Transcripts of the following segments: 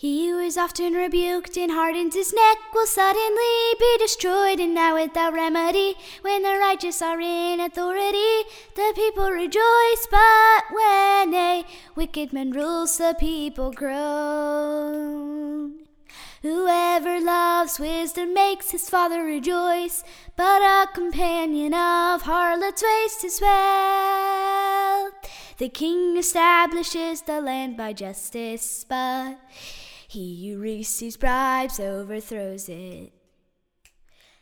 He who is often rebuked and hardens his neck will suddenly be destroyed, and now without remedy. When the righteous are in authority, the people rejoice, but when a wicked man rules, the people groan. Whoever loves wisdom makes his father rejoice, but a companion of harlots wastes his wealth. The king establishes the land by justice, but he who receives bribes overthrows it.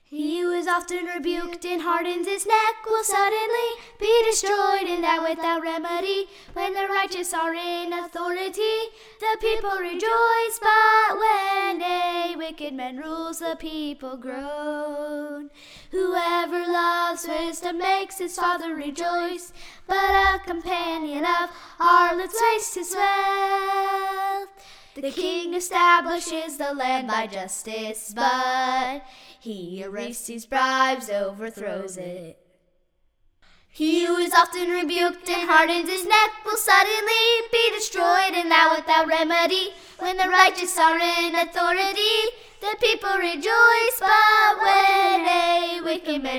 He who is often rebuked and hardens his neck will suddenly be destroyed, and that without remedy. When the righteous are in authority, the people rejoice, but when a wicked man rules, the people groan. Whoever loves wisdom makes his father rejoice, but a companion of harlots wastes his wealth. The king establishes the land by justice, but he receives bribes overthrows it. He who is often rebuked and hardens his neck will suddenly be destroyed, and that without remedy. When the righteous are in authority, the people rejoice, but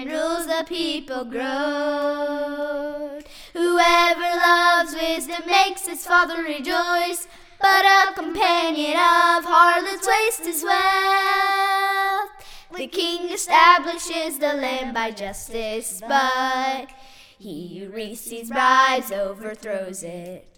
man rules, the people groan. Whoever loves wisdom makes his father rejoice, but a companion of harlots wastes his wealth. The king establishes the land by justice, but he who receives bribes overthrows it.